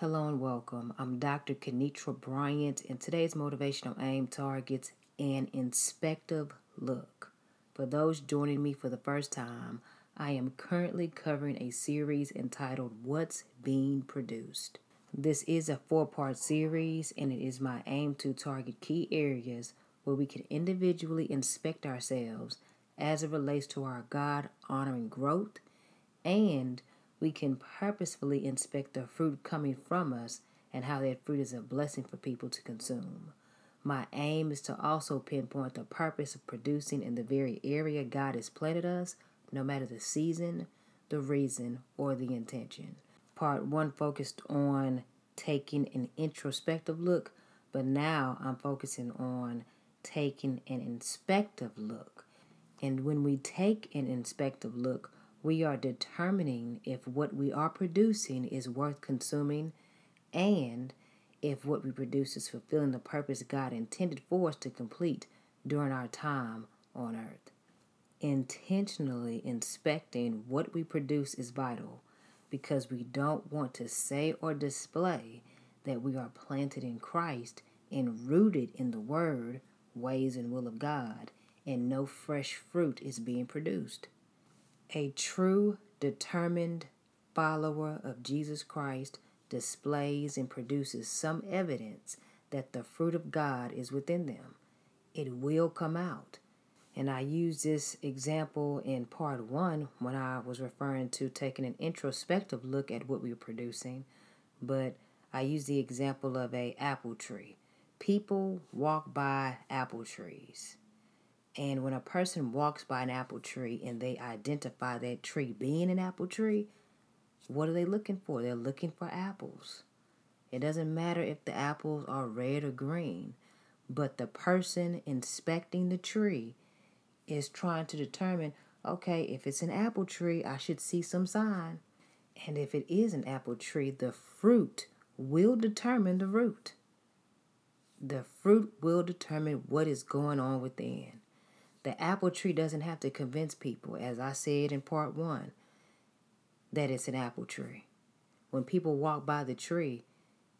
Hello and welcome. I'm Dr. Kenitra Bryant, and today's motivational aim targets an inspective look. For those joining me for the first time, I am currently covering a series entitled What's Being Produced. This is a four part series, and it is my aim to target key areas where we can individually inspect ourselves as it relates to our God honoring growth and we can purposefully inspect the fruit coming from us and how that fruit is a blessing for people to consume. My aim is to also pinpoint the purpose of producing in the very area God has planted us, no matter the season, the reason, or the intention. Part one focused on taking an introspective look, but now I'm focusing on taking an inspective look. And when we take an inspective look, we are determining if what we are producing is worth consuming and if what we produce is fulfilling the purpose God intended for us to complete during our time on earth. Intentionally inspecting what we produce is vital because we don't want to say or display that we are planted in Christ and rooted in the Word, ways, and will of God, and no fresh fruit is being produced. A true, determined follower of Jesus Christ displays and produces some evidence that the fruit of God is within them. It will come out. And I used this example in part one when I was referring to taking an introspective look at what we were producing. But I used the example of a apple tree. People walk by apple trees. And when a person walks by an apple tree and they identify that tree being an apple tree, what are they looking for? They're looking for apples. It doesn't matter if the apples are red or green, but the person inspecting the tree is trying to determine okay, if it's an apple tree, I should see some sign. And if it is an apple tree, the fruit will determine the root. The fruit will determine what is going on within. The apple tree doesn't have to convince people, as I said in part one, that it's an apple tree. When people walk by the tree,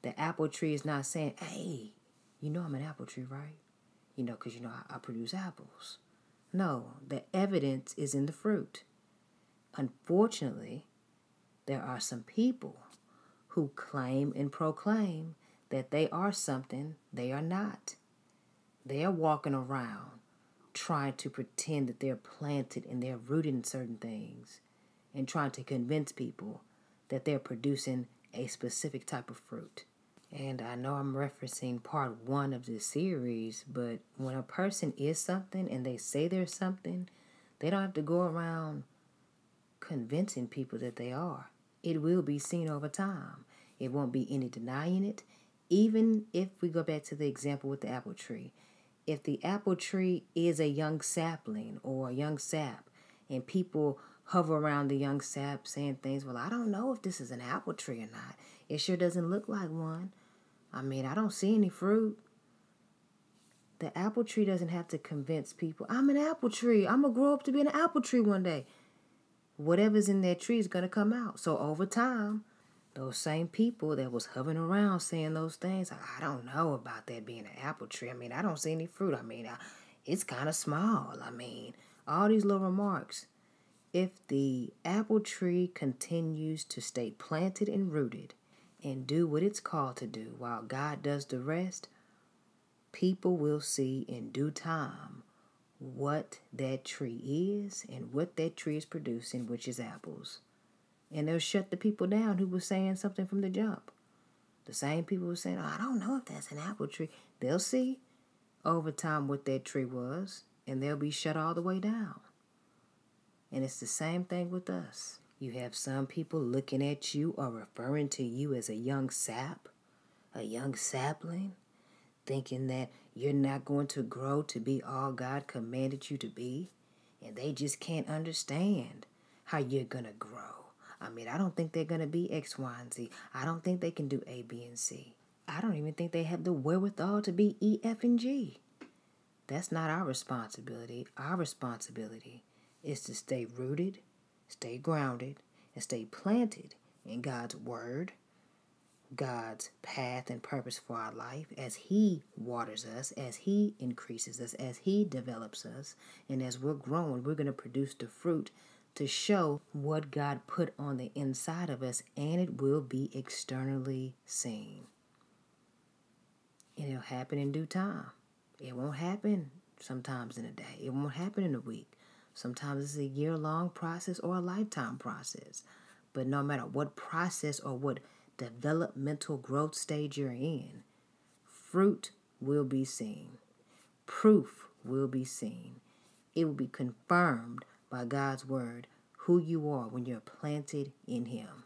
the apple tree is not saying, hey, you know I'm an apple tree, right? You know, because you know I, I produce apples. No, the evidence is in the fruit. Unfortunately, there are some people who claim and proclaim that they are something they are not. They are walking around trying to pretend that they're planted and they're rooted in certain things and trying to convince people that they're producing a specific type of fruit. And I know I'm referencing part one of this series, but when a person is something and they say they're something, they don't have to go around convincing people that they are. It will be seen over time. It won't be any denying it. Even if we go back to the example with the apple tree, if the apple tree is a young sapling or a young sap and people hover around the young sap saying things, well, I don't know if this is an apple tree or not. It sure doesn't look like one. I mean, I don't see any fruit. The apple tree doesn't have to convince people, I'm an apple tree. I'm going to grow up to be an apple tree one day. Whatever's in that tree is going to come out. So over time, those same people that was hovering around saying those things, I don't know about that being an apple tree. I mean, I don't see any fruit. I mean, I, it's kind of small. I mean, all these little remarks. If the apple tree continues to stay planted and rooted and do what it's called to do while God does the rest, people will see in due time what that tree is and what that tree is producing, which is apples and they'll shut the people down who were saying something from the jump. The same people were saying, oh, I don't know if that's an apple tree. They'll see over time what that tree was, and they'll be shut all the way down. And it's the same thing with us. You have some people looking at you or referring to you as a young sap, a young sapling, thinking that you're not going to grow to be all God commanded you to be, and they just can't understand how you're going to grow. I mean, I don't think they're going to be X, Y, and Z. I don't think they can do A, B, and C. I don't even think they have the wherewithal to be E, F, and G. That's not our responsibility. Our responsibility is to stay rooted, stay grounded, and stay planted in God's Word, God's path and purpose for our life as He waters us, as He increases us, as He develops us, and as we're growing, we're going to produce the fruit to show what God put on the inside of us, and it will be externally seen. And it'll happen in due time. It won't happen sometimes in a day, it won't happen in a week. Sometimes it's a year long process or a lifetime process. But no matter what process or what developmental growth stage you're in, fruit will be seen. Proof will be seen. It will be confirmed by God's word who you are when you're planted in Him.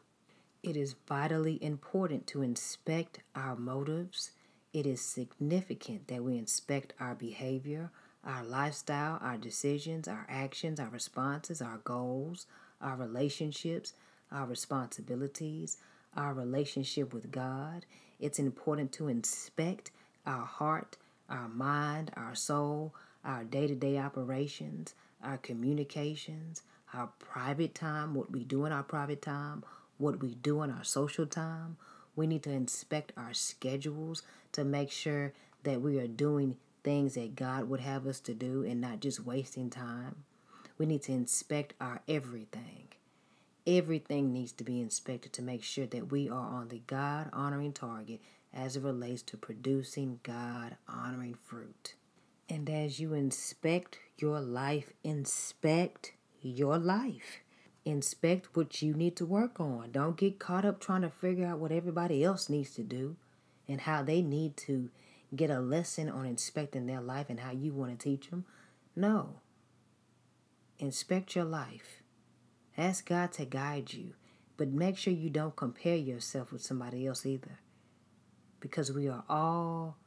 It is vitally important to inspect our motives. It is significant that we inspect our behavior, our lifestyle, our decisions, our actions, our responses, our goals, our relationships, our responsibilities, our relationship with God. It's important to inspect our heart, our mind, our soul, our day to day operations, our communications, our private time, what we do in our private time, what we do in our social time. We need to inspect our schedules to make sure that we are doing things that God would have us to do and not just wasting time. We need to inspect our everything. Everything needs to be inspected to make sure that we are on the God honoring target as it relates to producing God honoring fruit. And as you inspect your life, inspect your life. Inspect what you need to work on. Don't get caught up trying to figure out what everybody else needs to do and how they need to get a lesson on inspecting their life and how you want to teach them. No. Inspect your life. Ask God to guide you, but make sure you don't compare yourself with somebody else either. Because we are all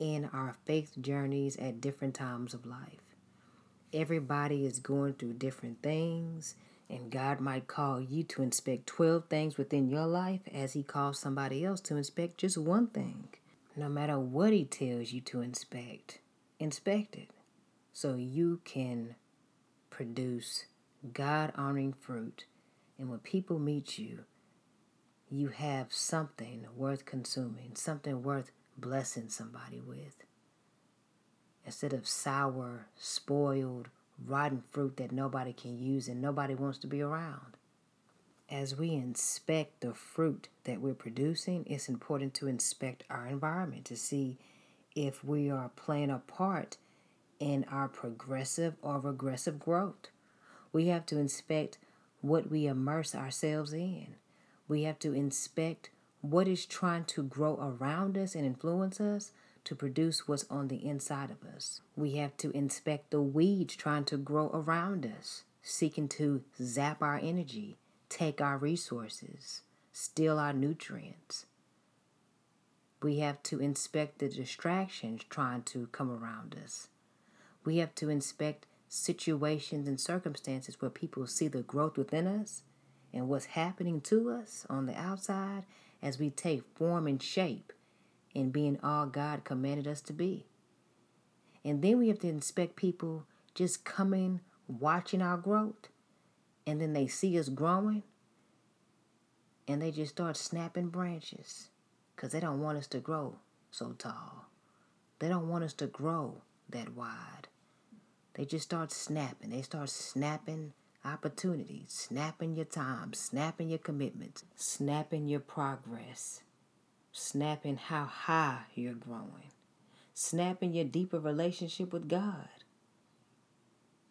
in our faith journeys at different times of life. Everybody is going through different things, and God might call you to inspect 12 things within your life as He calls somebody else to inspect just one thing. No matter what He tells you to inspect, inspect it so you can produce God honoring fruit. And when people meet you, you have something worth consuming, something worth blessing somebody with. Instead of sour, spoiled, rotten fruit that nobody can use and nobody wants to be around. As we inspect the fruit that we're producing, it's important to inspect our environment to see if we are playing a part in our progressive or regressive growth. We have to inspect what we immerse ourselves in. We have to inspect what is trying to grow around us and influence us to produce what's on the inside of us. We have to inspect the weeds trying to grow around us, seeking to zap our energy, take our resources, steal our nutrients. We have to inspect the distractions trying to come around us. We have to inspect situations and circumstances where people see the growth within us and what's happening to us on the outside as we take form and shape in being all God commanded us to be. And then we have to inspect people just coming, watching our growth, and then they see us growing and they just start snapping branches because they don't want us to grow so tall. They don't want us to grow that wide. They just start snapping. They start snapping opportunities, snapping your time, snapping your commitments, snapping your progress, snapping how high you're growing, snapping your deeper relationship with God,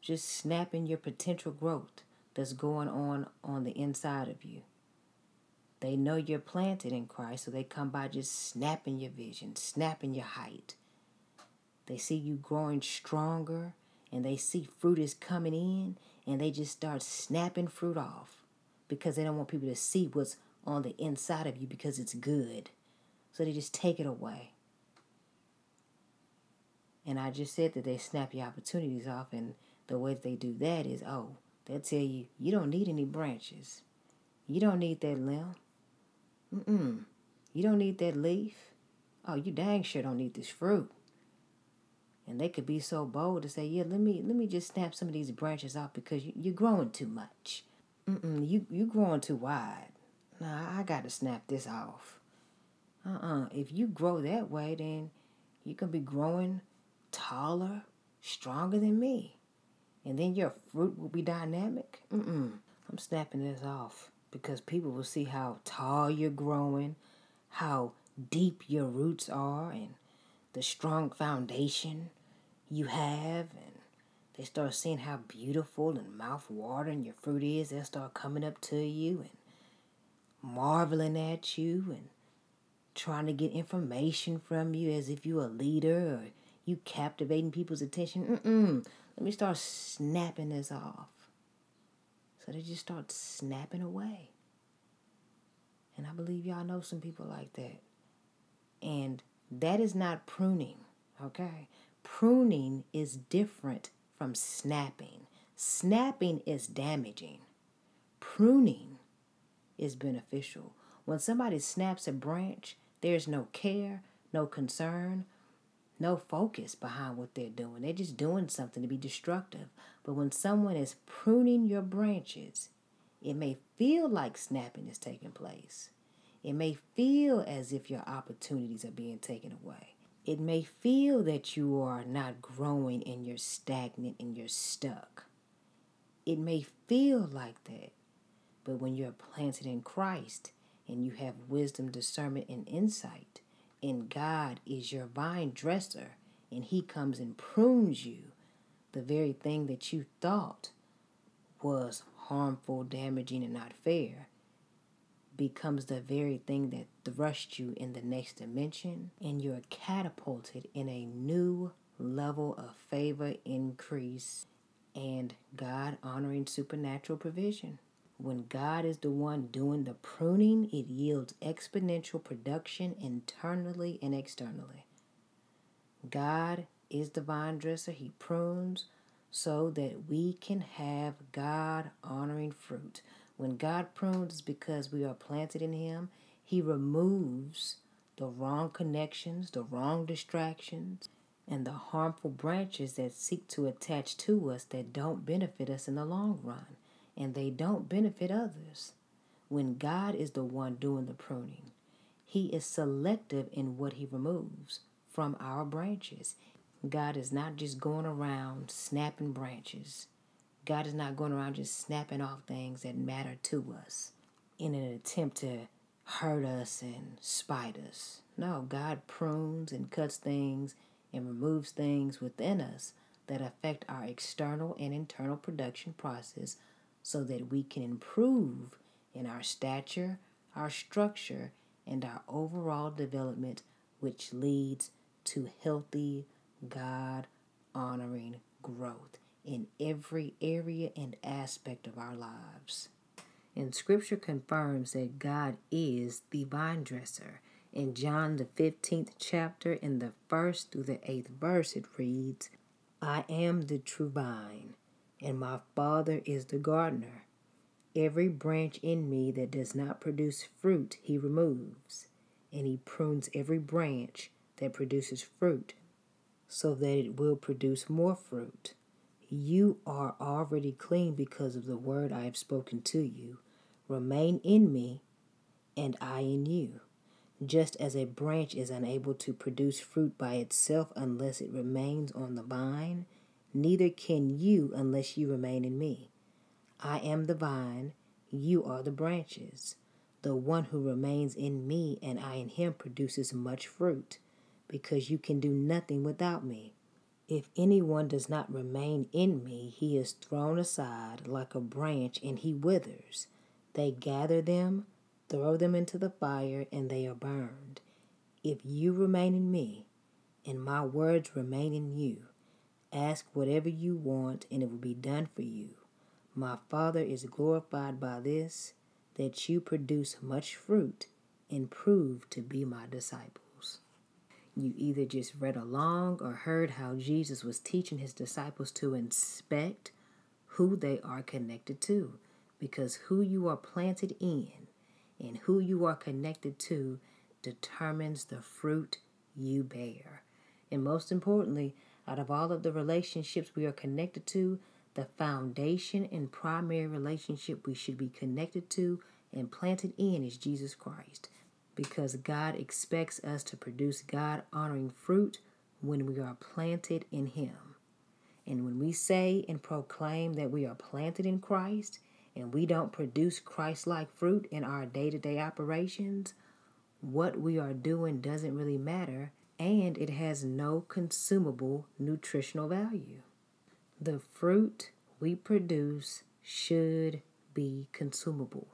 just snapping your potential growth that's going on on the inside of you. They know you're planted in Christ, so they come by just snapping your vision, snapping your height. They see you growing stronger and they see fruit is coming in and they just start snapping fruit off because they don't want people to see what's on the inside of you because it's good. So they just take it away. And I just said that they snap your opportunities off, and the way that they do that is oh, they'll tell you, you don't need any branches. You don't need that limb. Mm-mm. You don't need that leaf. Oh, you dang sure don't need this fruit and they could be so bold to say, "Yeah, let me let me just snap some of these branches off because you, you're growing too much. Mm-mm, you you growing too wide. Nah, I got to snap this off." Uh-uh. If you grow that way, then you can be growing taller, stronger than me. And then your fruit will be dynamic. Mm-mm. I'm snapping this off because people will see how tall you're growing, how deep your roots are, and the strong foundation you have. And they start seeing how beautiful and mouth-watering your fruit is. They'll start coming up to you and marveling at you and trying to get information from you as if you're a leader or you captivating people's attention. Mm-mm. Let me start snapping this off. So they just start snapping away. And I believe y'all know some people like that. And that is not pruning, okay? Pruning is different from snapping. Snapping is damaging. Pruning is beneficial. When somebody snaps a branch, there's no care, no concern, no focus behind what they're doing. They're just doing something to be destructive. But when someone is pruning your branches, it may feel like snapping is taking place. It may feel as if your opportunities are being taken away. It may feel that you are not growing and you're stagnant and you're stuck. It may feel like that. But when you're planted in Christ and you have wisdom, discernment, and insight, and God is your vine dresser, and He comes and prunes you, the very thing that you thought was harmful, damaging, and not fair becomes the very thing that thrusts you in the next dimension, and you're catapulted in a new level of favor, increase, and God honoring supernatural provision. When God is the one doing the pruning, it yields exponential production internally and externally. God is the vine dresser, He prunes so that we can have God honoring fruit. When God prunes, it's because we are planted in Him. He removes the wrong connections, the wrong distractions, and the harmful branches that seek to attach to us that don't benefit us in the long run and they don't benefit others. When God is the one doing the pruning, He is selective in what He removes from our branches. God is not just going around snapping branches. God is not going around just snapping off things that matter to us in an attempt to hurt us and spite us. No, God prunes and cuts things and removes things within us that affect our external and internal production process so that we can improve in our stature, our structure, and our overall development, which leads to healthy, God honoring growth in every area and aspect of our lives. And scripture confirms that God is the vine dresser. In John, the 15th chapter, in the first through the eighth verse, it reads, I am the true vine, and my Father is the gardener. Every branch in me that does not produce fruit, he removes, and he prunes every branch that produces fruit, so that it will produce more fruit. You are already clean because of the word I have spoken to you. Remain in me, and I in you. Just as a branch is unable to produce fruit by itself unless it remains on the vine, neither can you unless you remain in me. I am the vine, you are the branches. The one who remains in me and I in him produces much fruit, because you can do nothing without me. If anyone does not remain in me, he is thrown aside like a branch and he withers. They gather them, throw them into the fire, and they are burned. If you remain in me, and my words remain in you, Ask whatever you want, and it will be done for you. My Father is glorified by this, that you produce much fruit and prove to be my disciples. You either just read along or heard how Jesus was teaching his disciples to inspect who they are connected to, because who you are planted in and who you are connected to determines the fruit you bear. And most importantly, out of all of the relationships we are connected to, the foundation and primary relationship we should be connected to and planted in is Jesus Christ. Because God expects us to produce God honoring fruit when we are planted in Him. And when we say and proclaim that we are planted in Christ and we don't produce Christ like fruit in our day to day operations, what we are doing doesn't really matter and it has no consumable nutritional value. The fruit we produce should be consumable.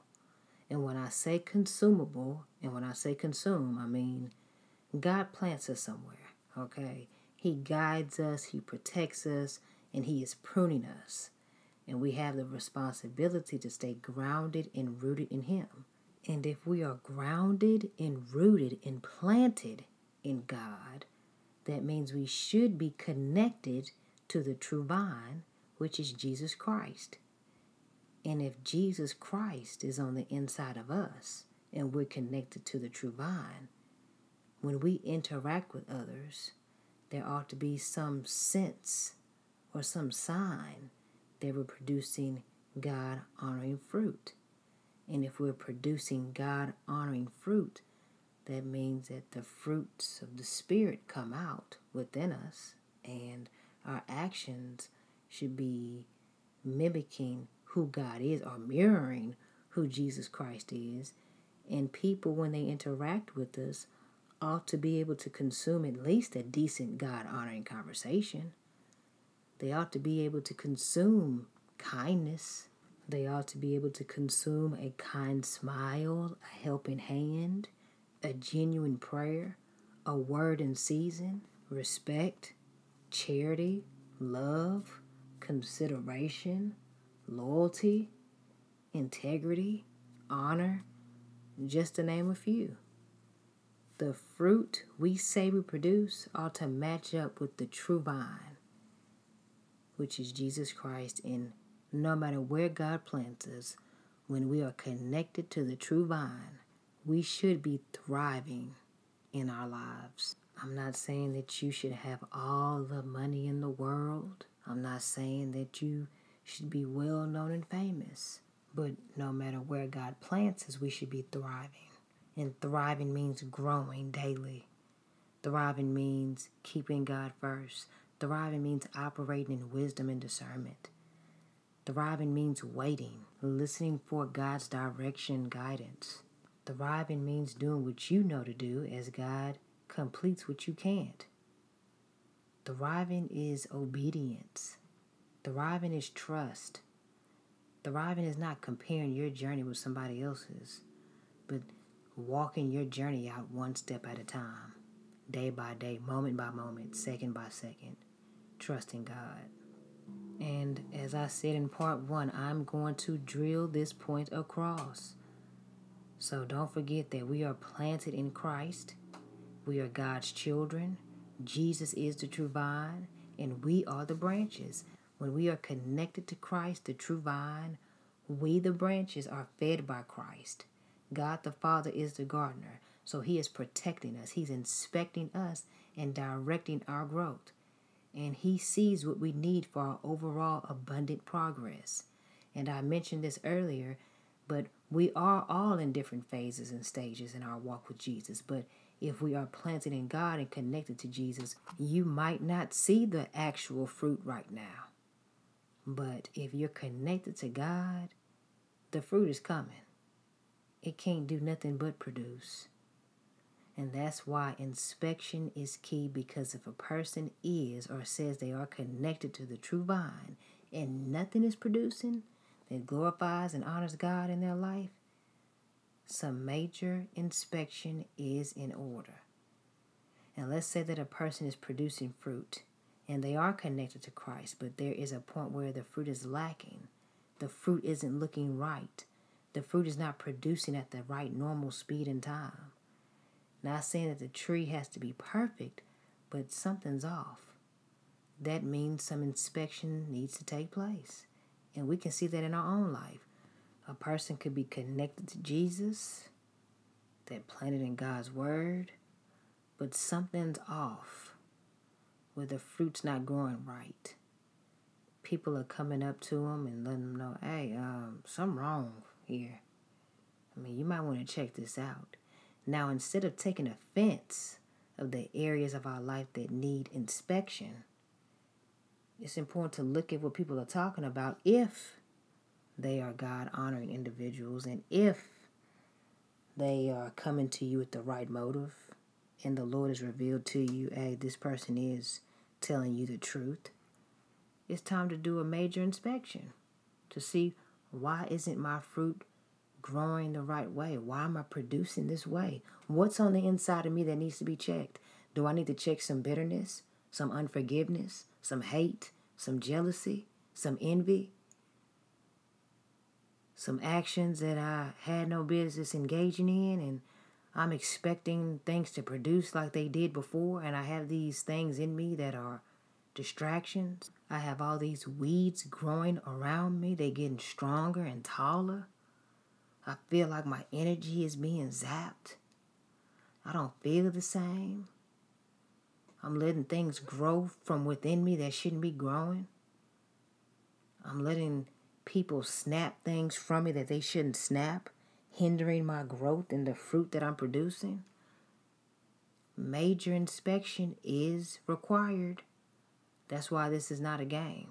And when I say consumable, and when I say consume, I mean God plants us somewhere, okay? He guides us, He protects us, and He is pruning us. And we have the responsibility to stay grounded and rooted in Him. And if we are grounded and rooted and planted in God, that means we should be connected to the true vine, which is Jesus Christ. And if Jesus Christ is on the inside of us and we're connected to the true vine, when we interact with others, there ought to be some sense or some sign that we're producing God honoring fruit. And if we're producing God honoring fruit, that means that the fruits of the Spirit come out within us, and our actions should be mimicking who God is or mirroring who Jesus Christ is. And people, when they interact with us, ought to be able to consume at least a decent God honoring conversation. They ought to be able to consume kindness. They ought to be able to consume a kind smile, a helping hand, a genuine prayer, a word in season, respect, charity, love, consideration, loyalty, integrity, honor, just to name a few. The fruit we say we produce ought to match up with the true vine, which is Jesus Christ. And no matter where God plants us, when we are connected to the true vine, we should be thriving in our lives. I'm not saying that you should have all the money in the world. I'm not saying that you should be well known and famous. But no matter where God plants us, we should be thriving. And thriving means growing daily. Thriving means keeping God first. Thriving means operating in wisdom and discernment. Thriving means waiting, listening for God's direction guidance. Thriving means doing what you know to do as God completes what you can't. Thriving is obedience. Thriving is trust. Thriving is not comparing your journey with somebody else's, but walking your journey out one step at a time, day by day, moment by moment, second by second, trusting God. And as I said in part one, I'm going to drill this point across. So don't forget that we are planted in Christ. We are God's children. Jesus is the true vine, and we are the branches. When we are connected to Christ, the true vine, we, the branches, are fed by Christ. God the Father is the gardener, so He is protecting us, He's inspecting us and directing our growth. And He sees what we need for our overall abundant progress. And I mentioned this earlier, but we are all in different phases and stages in our walk with Jesus. But if we are planted in God and connected to Jesus, you might not see the actual fruit right now. But if you're connected to God, the fruit is coming. It can't do nothing but produce. And that's why inspection is key because if a person is or says they are connected to the true vine and nothing is producing that glorifies and honors God in their life, some major inspection is in order. And let's say that a person is producing fruit and they are connected to Christ, but there is a point where the fruit is lacking. The fruit isn't looking right. The fruit is not producing at the right normal speed and time. Not saying that the tree has to be perfect, but something's off. That means some inspection needs to take place. And we can see that in our own life. A person could be connected to Jesus, they're planted in God's Word, but something's off where the fruit's not growing right. People are coming up to them and letting them know, hey, um, something wrong here. I mean, you might want to check this out. Now, instead of taking offense of the areas of our life that need inspection, it's important to look at what people are talking about if they are God honoring individuals and if they are coming to you with the right motive and the Lord has revealed to you, hey, this person is telling you the truth. It's time to do a major inspection to see why isn't my fruit growing the right way? Why am I producing this way? What's on the inside of me that needs to be checked? Do I need to check some bitterness, some unforgiveness, some hate, some jealousy, some envy? Some actions that I had no business engaging in, and I'm expecting things to produce like they did before, and I have these things in me that are distractions. I have all these weeds growing around me, they're getting stronger and taller. I feel like my energy is being zapped. I don't feel the same. I'm letting things grow from within me that shouldn't be growing. I'm letting people snap things from me that they shouldn't snap, hindering my growth and the fruit that I'm producing. Major inspection is required. That's why this is not a game.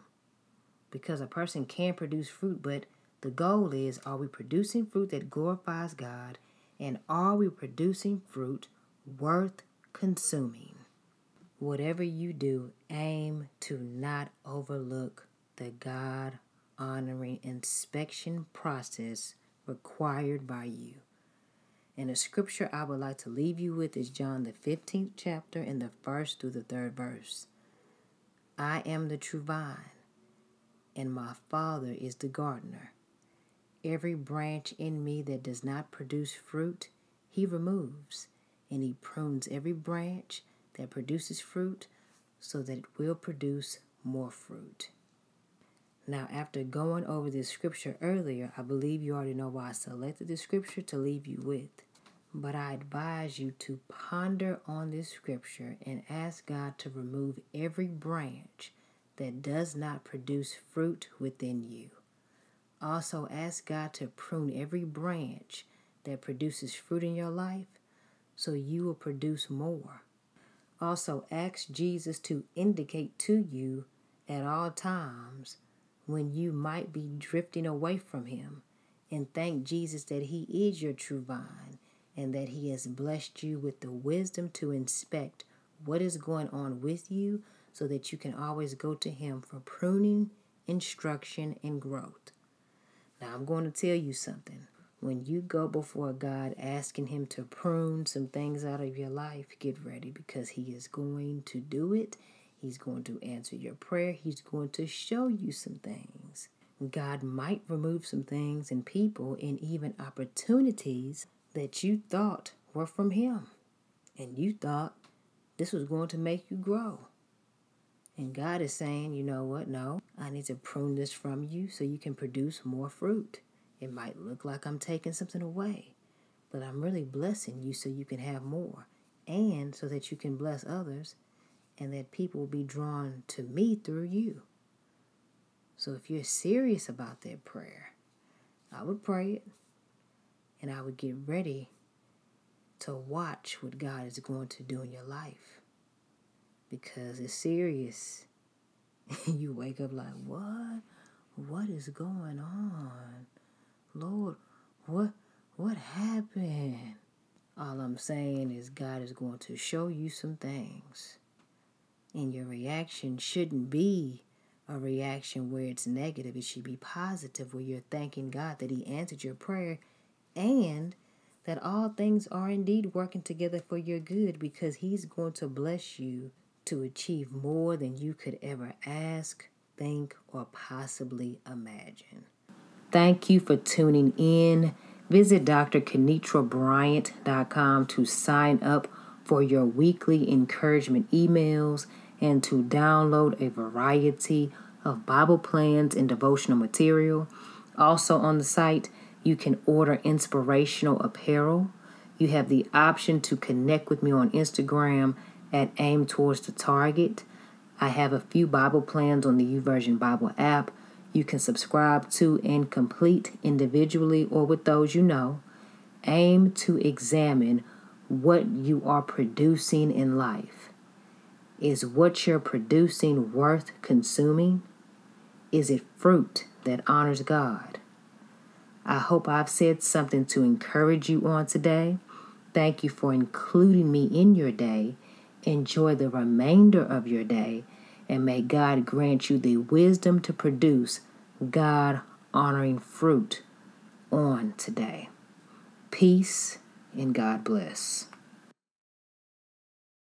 Because a person can produce fruit, but the goal is are we producing fruit that glorifies God and are we producing fruit worth consuming? Whatever you do, aim to not overlook the God honoring inspection process required by you. And the scripture I would like to leave you with is John the 15th chapter in the first through the third verse. I am the true vine, and my Father is the gardener. Every branch in me that does not produce fruit, he removes, and he prunes every branch that produces fruit so that it will produce more fruit. Now, after going over this scripture earlier, I believe you already know why I selected this scripture to leave you with. But I advise you to ponder on this scripture and ask God to remove every branch that does not produce fruit within you. Also, ask God to prune every branch that produces fruit in your life so you will produce more. Also, ask Jesus to indicate to you at all times when you might be drifting away from Him and thank Jesus that He is your true vine and that He has blessed you with the wisdom to inspect what is going on with you so that you can always go to Him for pruning, instruction, and growth. Now, I'm going to tell you something. When you go before God asking Him to prune some things out of your life, get ready because He is going to do it. He's going to answer your prayer. He's going to show you some things. God might remove some things and people and even opportunities that you thought were from Him. And you thought this was going to make you grow. And God is saying, you know what? No, I need to prune this from you so you can produce more fruit. It might look like I'm taking something away, but I'm really blessing you so you can have more and so that you can bless others and that people will be drawn to me through you. So if you're serious about that prayer, I would pray it and I would get ready to watch what God is going to do in your life. Because it's serious. you wake up like, what? What is going on? Lord, what what happened? All I'm saying is God is going to show you some things. And your reaction shouldn't be a reaction where it's negative. It should be positive, where you're thanking God that He answered your prayer and that all things are indeed working together for your good because He's going to bless you to achieve more than you could ever ask, think, or possibly imagine. Thank you for tuning in. Visit drkenitrabryant.com to sign up for your weekly encouragement emails and to download a variety of Bible plans and devotional material. Also on the site, you can order inspirational apparel. You have the option to connect with me on Instagram at Aim Towards the Target. I have a few Bible plans on the YouVersion Bible app. You can subscribe to and complete individually or with those you know. Aim to examine what you are producing in life? Is what you're producing worth consuming? Is it fruit that honors God? I hope I've said something to encourage you on today. Thank you for including me in your day. Enjoy the remainder of your day, and may God grant you the wisdom to produce God honoring fruit on today. Peace and God bless.